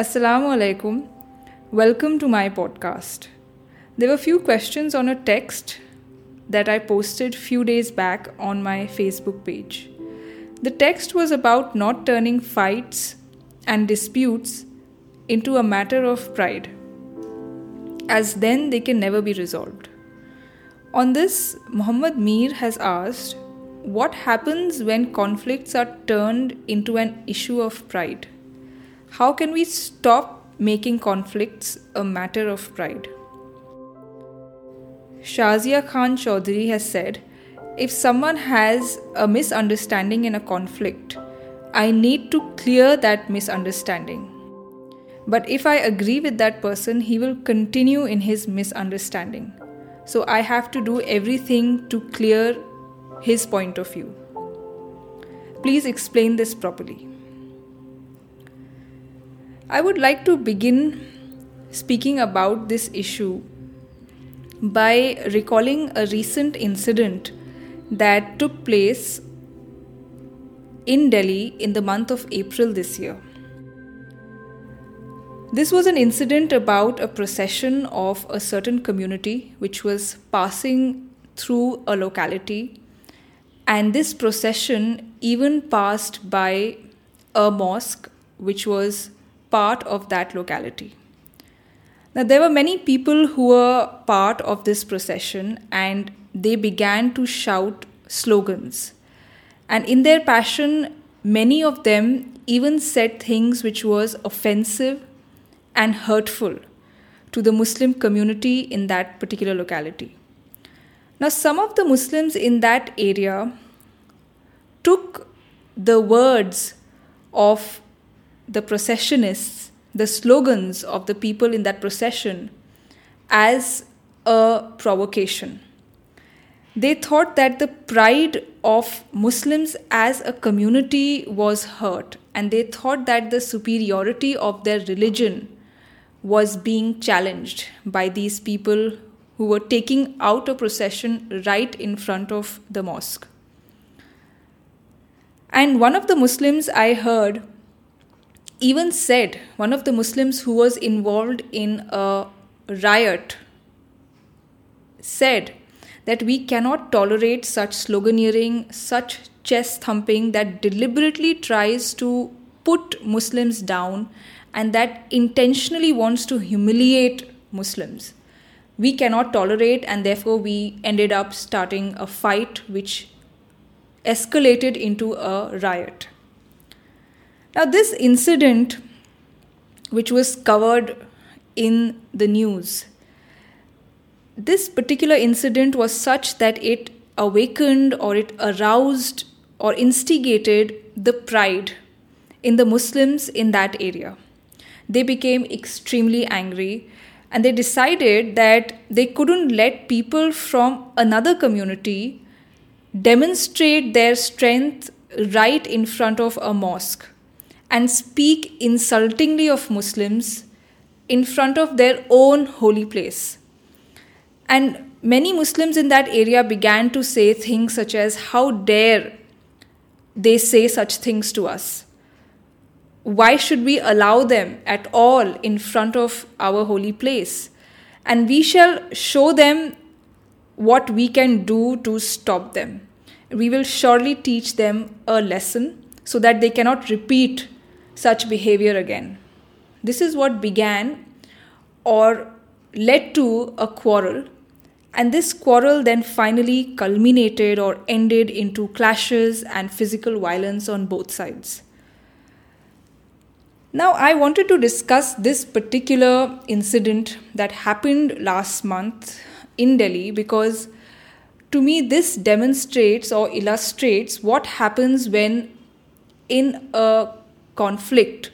Assalamu alaikum. Welcome to my podcast. There were few questions on a text that I posted few days back on my Facebook page. The text was about not turning fights and disputes into a matter of pride, as then they can never be resolved. On this, Muhammad Mir has asked what happens when conflicts are turned into an issue of pride? How can we stop making conflicts a matter of pride? Shazia Khan Chaudhary has said if someone has a misunderstanding in a conflict, I need to clear that misunderstanding. But if I agree with that person, he will continue in his misunderstanding. So I have to do everything to clear his point of view. Please explain this properly. I would like to begin speaking about this issue by recalling a recent incident that took place in Delhi in the month of April this year. This was an incident about a procession of a certain community which was passing through a locality, and this procession even passed by a mosque which was part of that locality. Now, there were many people who were part of this procession, and they began to shout slogans. And in their passion, many of them even said things which was offensive and hurtful to the Muslim community in that particular locality. Now, some of the Muslims in that area took the words of the processionists, the slogans of the people in that procession, as a provocation. They thought that the pride of Muslims as a community was hurt, and they thought that the superiority of their religion was being challenged by these people who were taking out a procession right in front of the mosque. And one of the Muslims I heard even said, one of the Muslims who was involved in a riot said that we cannot tolerate such sloganeering, such chest thumping that deliberately tries to put Muslims down and that intentionally wants to humiliate Muslims. We cannot tolerate, and therefore, we ended up starting a fight which escalated into a riot. Now, this incident, which was covered in the news, this particular incident was such that it awakened or it aroused or instigated the pride in the Muslims in that area. They became extremely angry and they decided that they couldn't let people from another community demonstrate their strength right in front of a mosque and speak insultingly of Muslims in front of their own holy place. And many Muslims in that area began to say things such as, How dare they say such things to us? Why should we allow them at all in front of our holy place? And we shall show them what we can do to stop them. We will surely teach them a lesson so that they cannot repeat such behavior again. This is what began or led to a quarrel and this quarrel then finally culminated or ended into clashes and physical violence on both sides. Now, I wanted to discuss this particular incident that happened last month in Delhi because to me this demonstrates or illustrates what happens when in a conflict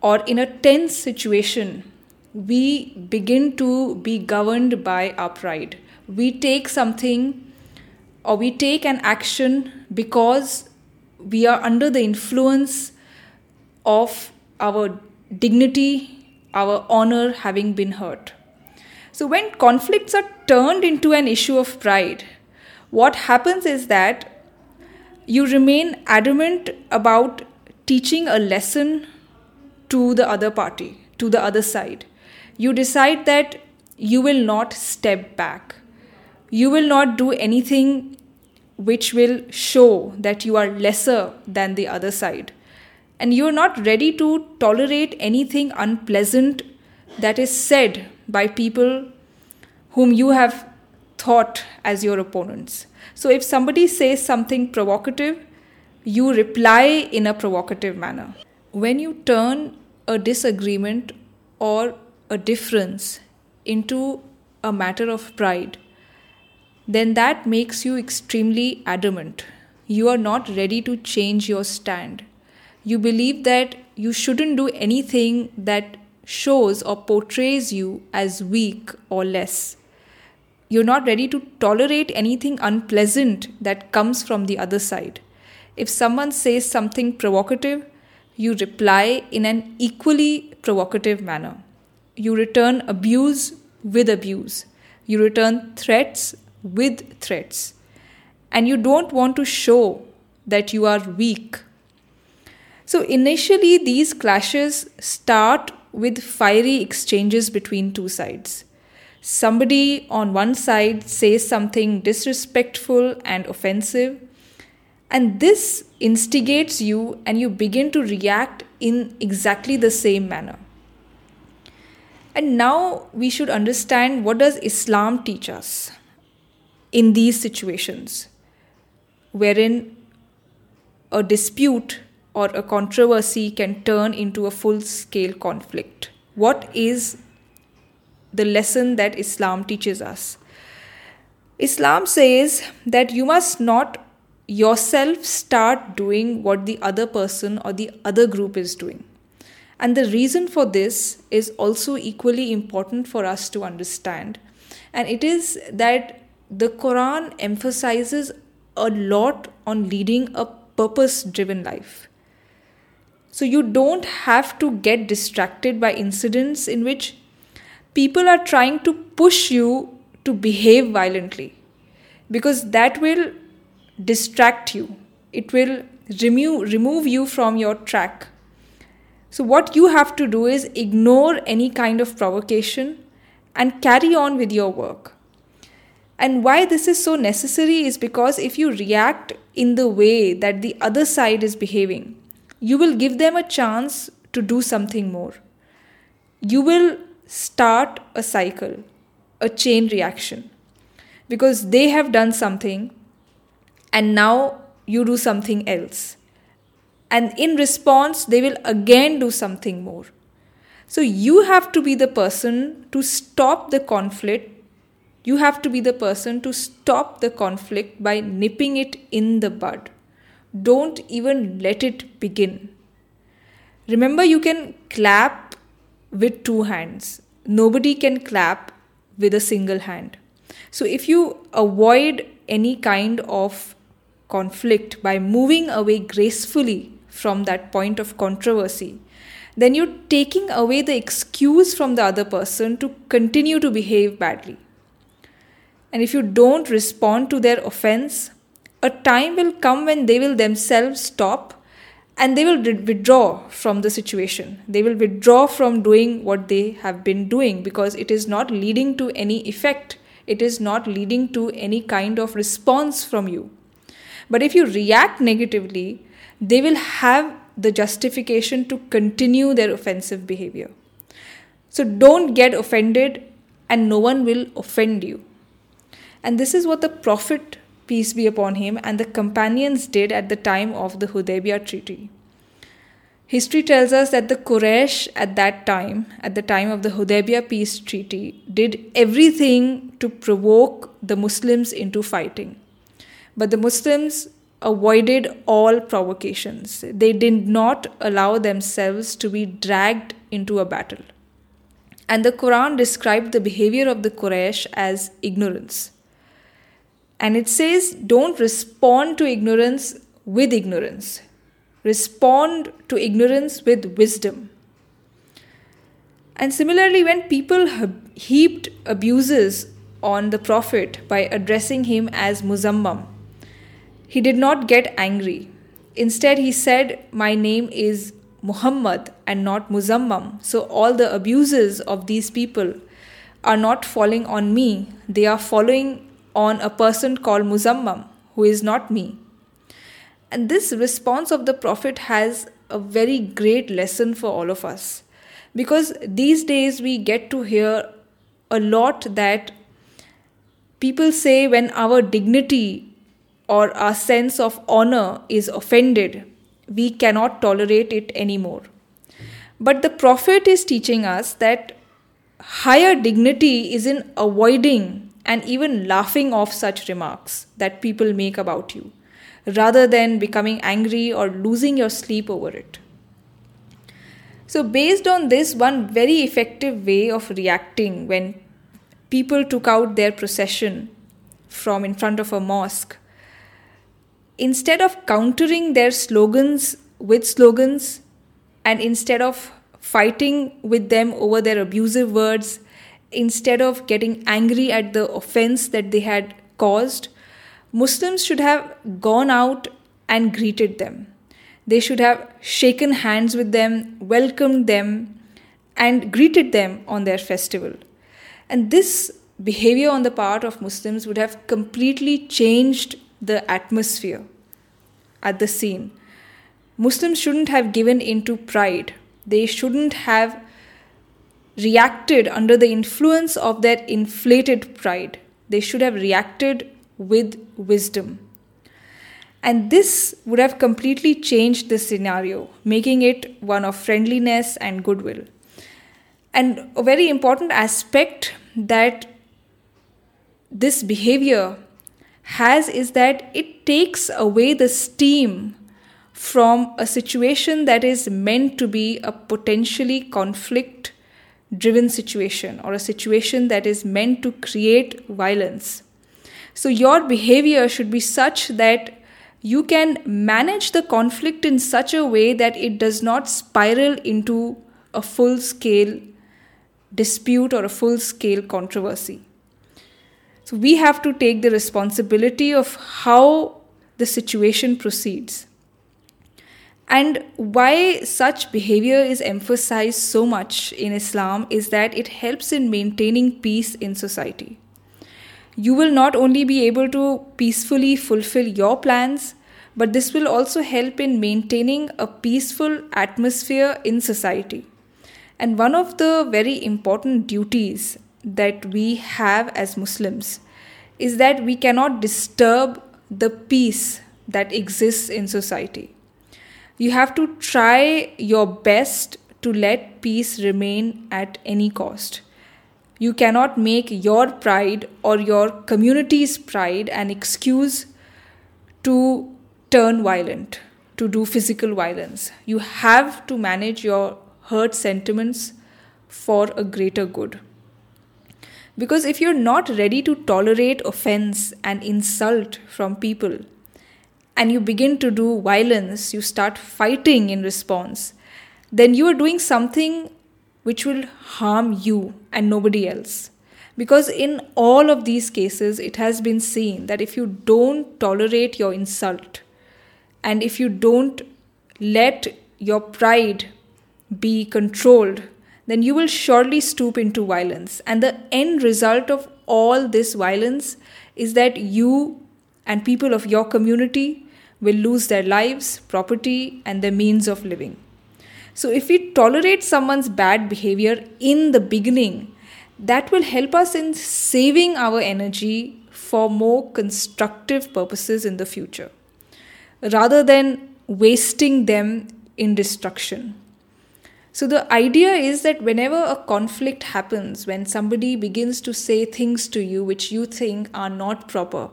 or in a tense situation we begin to be governed by our pride. We take something or we take an action because we are under the influence of our dignity, our honor having been hurt. So, when conflicts are turned into an issue of pride, what happens is that you remain adamant about teaching a lesson to the other party, to the other side. You decide that you will not step back. You will not do anything which will show that you are lesser than the other side. And you are not ready to tolerate anything unpleasant that is said by people whom you have thought as your opponents. So if somebody says something provocative, you reply in a provocative manner. When you turn a disagreement or a difference into a matter of pride, then that makes you extremely adamant. You are not ready to change your stand. You believe that you shouldn't do anything that shows or portrays you as weak or less. You're not ready to tolerate anything unpleasant that comes from the other side. If someone says something provocative, you reply in an equally provocative manner. You return abuse with abuse. You return threats with threats. And you don't want to show that you are weak. So, initially, these clashes start with fiery exchanges between two sides. Somebody on one side says something disrespectful and offensive, and this instigates you, and you begin to react in exactly the same manner. And now we should understand what does Islam teach us in these situations wherein a dispute or a controversy can turn into a full scale conflict. What is the lesson that Islam teaches us? Islam says that you must not yourself start doing what the other person or the other group is doing. And the reason for this is also equally important for us to understand. And it is that the Quran emphasizes a lot on leading a purpose driven life. So you don't have to get distracted by incidents in which people are trying to push you to behave violently because that will distract you. It will remove, remove you from your track. So, what you have to do is ignore any kind of provocation and carry on with your work. And why this is so necessary is because if you react in the way that the other side is behaving, you will give them a chance to do something more. You will start a cycle, a chain reaction, because they have done something and now you do something else. And in response, they will again do something more. So you have to be the person to stop the conflict. You have to be the person to stop the conflict by nipping it in the bud. Don't even let it begin. Remember, you can clap with two hands. Nobody can clap with a single hand. So, if you avoid any kind of conflict by moving away gracefully from that point of controversy, then you're taking away the excuse from the other person to continue to behave badly. And if you don't respond to their offense, a time will come when they will themselves stop and they will withdraw from the situation. They will withdraw from doing what they have been doing because it is not leading to any effect. It is not leading to any kind of response from you. But if you react negatively, they will have the justification to continue their offensive behavior. So don't get offended, and no one will offend you. And this is what the Prophet peace be upon him, and the companions did at the time of the Hudaybiyah Treaty. History tells us that the Quraysh at that time, at the time of the Hudaybiyah peace treaty, did everything to provoke the Muslims into fighting. But the Muslims avoided all provocations. They did not allow themselves to be dragged into a battle. And the Quran described the behavior of the Quraysh as ignorance. And it says, don't respond to ignorance with ignorance, respond to ignorance with wisdom. And similarly, when people heaped abuses on the Prophet by addressing him as Muzammam, he did not get angry. Instead, he said, My name is Muhammad and not muzammam. So all the abuses of these people are not falling on me, they are falling on a person called muzammam, who is not me. And this response of the Prophet has a very great lesson for all of us. Because these days we get to hear a lot that people say when our dignity or our sense of honor is offended, we cannot tolerate it anymore. But the Prophet is teaching us that higher dignity is in avoiding and even laughing off such remarks that people make about you rather than becoming angry or losing your sleep over it. So, based on this, one very effective way of reacting when people took out their procession from in front of a mosque, instead of countering their slogans with slogans and instead of fighting with them over their abusive words, instead of getting angry at the offense that they had caused, Muslims should have gone out and greeted them. They should have shaken hands with them, welcomed them, and greeted them on their festival. And this behavior on the part of Muslims would have completely changed the atmosphere at the scene. Muslims shouldn't have given into pride. They shouldn't have reacted under the influence of their inflated pride. They should have reacted with wisdom. And this would have completely changed the scenario, making it one of friendliness and goodwill. And a very important aspect that this behavior has is that it takes away the steam from a situation that is meant to be a potentially conflict driven situation or a situation that is meant to create violence. So, your behavior should be such that you can manage the conflict in such a way that it does not spiral into a full scale dispute or a full scale controversy. So, we have to take the responsibility of how the situation proceeds. And why such behavior is emphasized so much in Islam is that it helps in maintaining peace in society you will not only be able to peacefully fulfill your plans, but this will also help in maintaining a peaceful atmosphere in society. And one of the very important duties that we have as Muslims is that we cannot disturb the peace that exists in society. You have to try your best to let peace remain at any cost. You cannot make your pride or your community's pride an excuse to turn violent, to do physical violence. You have to manage your hurt sentiments for a greater good. Because if you're not ready to tolerate offense and insult from people, and you begin to do violence, you start fighting in response, then you are doing something which will harm you and nobody else. Because in all of these cases, it has been seen that if you don't tolerate your insult and if you don't let your pride be controlled, then you will surely stoop into violence. And the end result of all this violence is that you and people of your community will lose their lives, property, and their means of living. So, if we tolerate someone's bad behavior in the beginning, that will help us in saving our energy for more constructive purposes in the future rather than wasting them in destruction. So, the idea is that whenever a conflict happens, when somebody begins to say things to you which you think are not proper,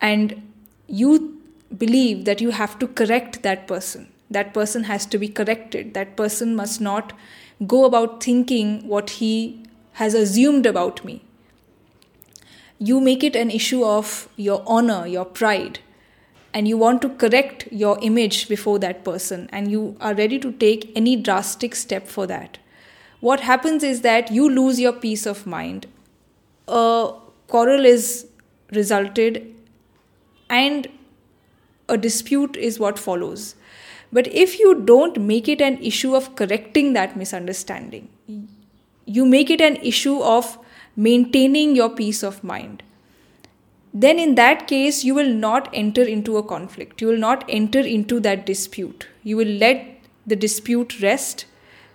and you believe that you have to correct that person, that person has to be corrected. That person must not go about thinking what he has assumed about me. You make it an issue of your honor, your pride, and you want to correct your image before that person, and you are ready to take any drastic step for that. What happens is that you lose your peace of mind. A quarrel is resulted, and a dispute is what follows But if you don't make it an issue of correcting that misunderstanding, you make it an issue of maintaining your peace of mind, then in that case, you will not enter into a conflict. You will not enter into that dispute. You will let the dispute rest.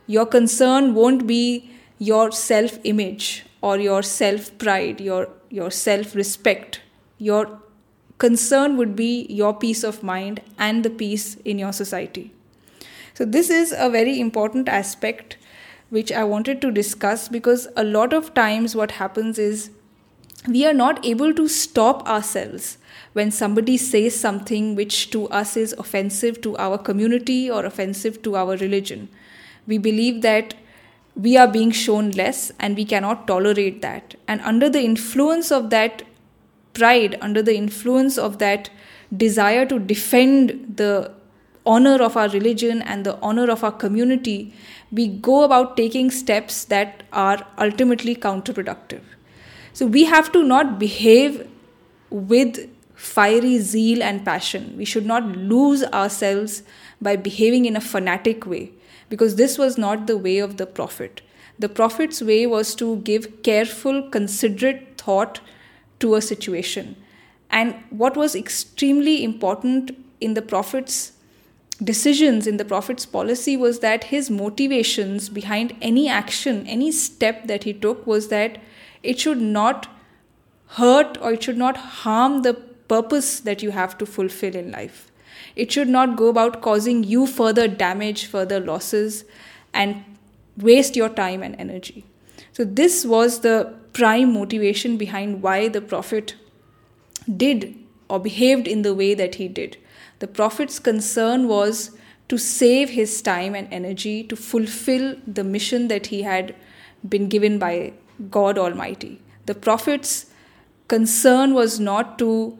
Your concern won't be your self image or your self pride, your, your self respect. Your concern would be your peace of mind and the peace in your society. So, this is a very important aspect which I wanted to discuss because a lot of times what happens is we are not able to stop ourselves when somebody says something which to us is offensive to our community or offensive to our religion. We believe that we are being shown less and we cannot tolerate that. And under the influence of that pride, under the influence of that desire to defend the honor of our religion and the honor of our community, we go about taking steps that are ultimately counterproductive. So we have to not behave with fiery zeal and passion. We should not lose ourselves by behaving in a fanatic way because this was not the way of the Prophet. The Prophet's way was to give careful, considerate thought to a situation. And what was extremely important in the Prophet's decisions, in the Prophet's policy, was that his motivations behind any action, any step that he took, was that it should not hurt or it should not harm the purpose that you have to fulfill in life. It should not go about causing you further damage, further losses, and waste your time and energy. So, this was the prime motivation behind why the Prophet did or behaved in the way that he did. The Prophet's concern was to save his time and energy to fulfill the mission that he had been given by God Almighty. The Prophet's concern was not to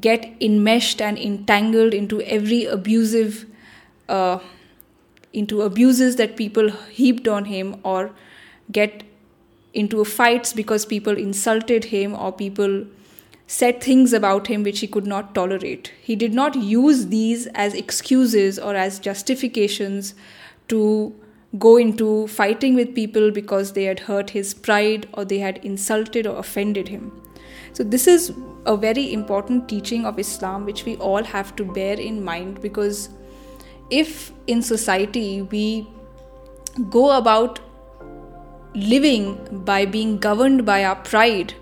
get enmeshed and entangled into every abusive uh, into abuses that people heaped on him or get into fights because people insulted him or people said things about him which he could not tolerate. He did not use these as excuses or as justifications to go into fighting with people because they had hurt his pride or they had insulted or offended him. So, this is a very important teaching of Islam which we all have to bear in mind because if in society we go about living by being governed by our pride,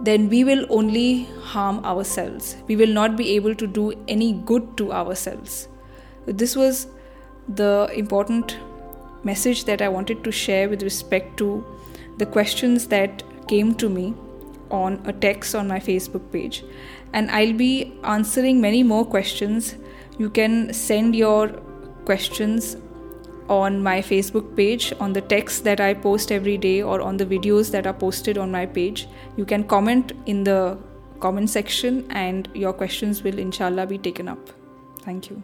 then we will only harm ourselves. We will not be able to do any good to ourselves. This was the important message that I wanted to share with respect to the questions that came to me on a text on my Facebook page. And I'll be answering many more questions. You can send your questions on my Facebook page, on the text that I post every day, or on the videos that are posted on my page. You can comment in the comment section, and your questions will inshallah be taken up. Thank you.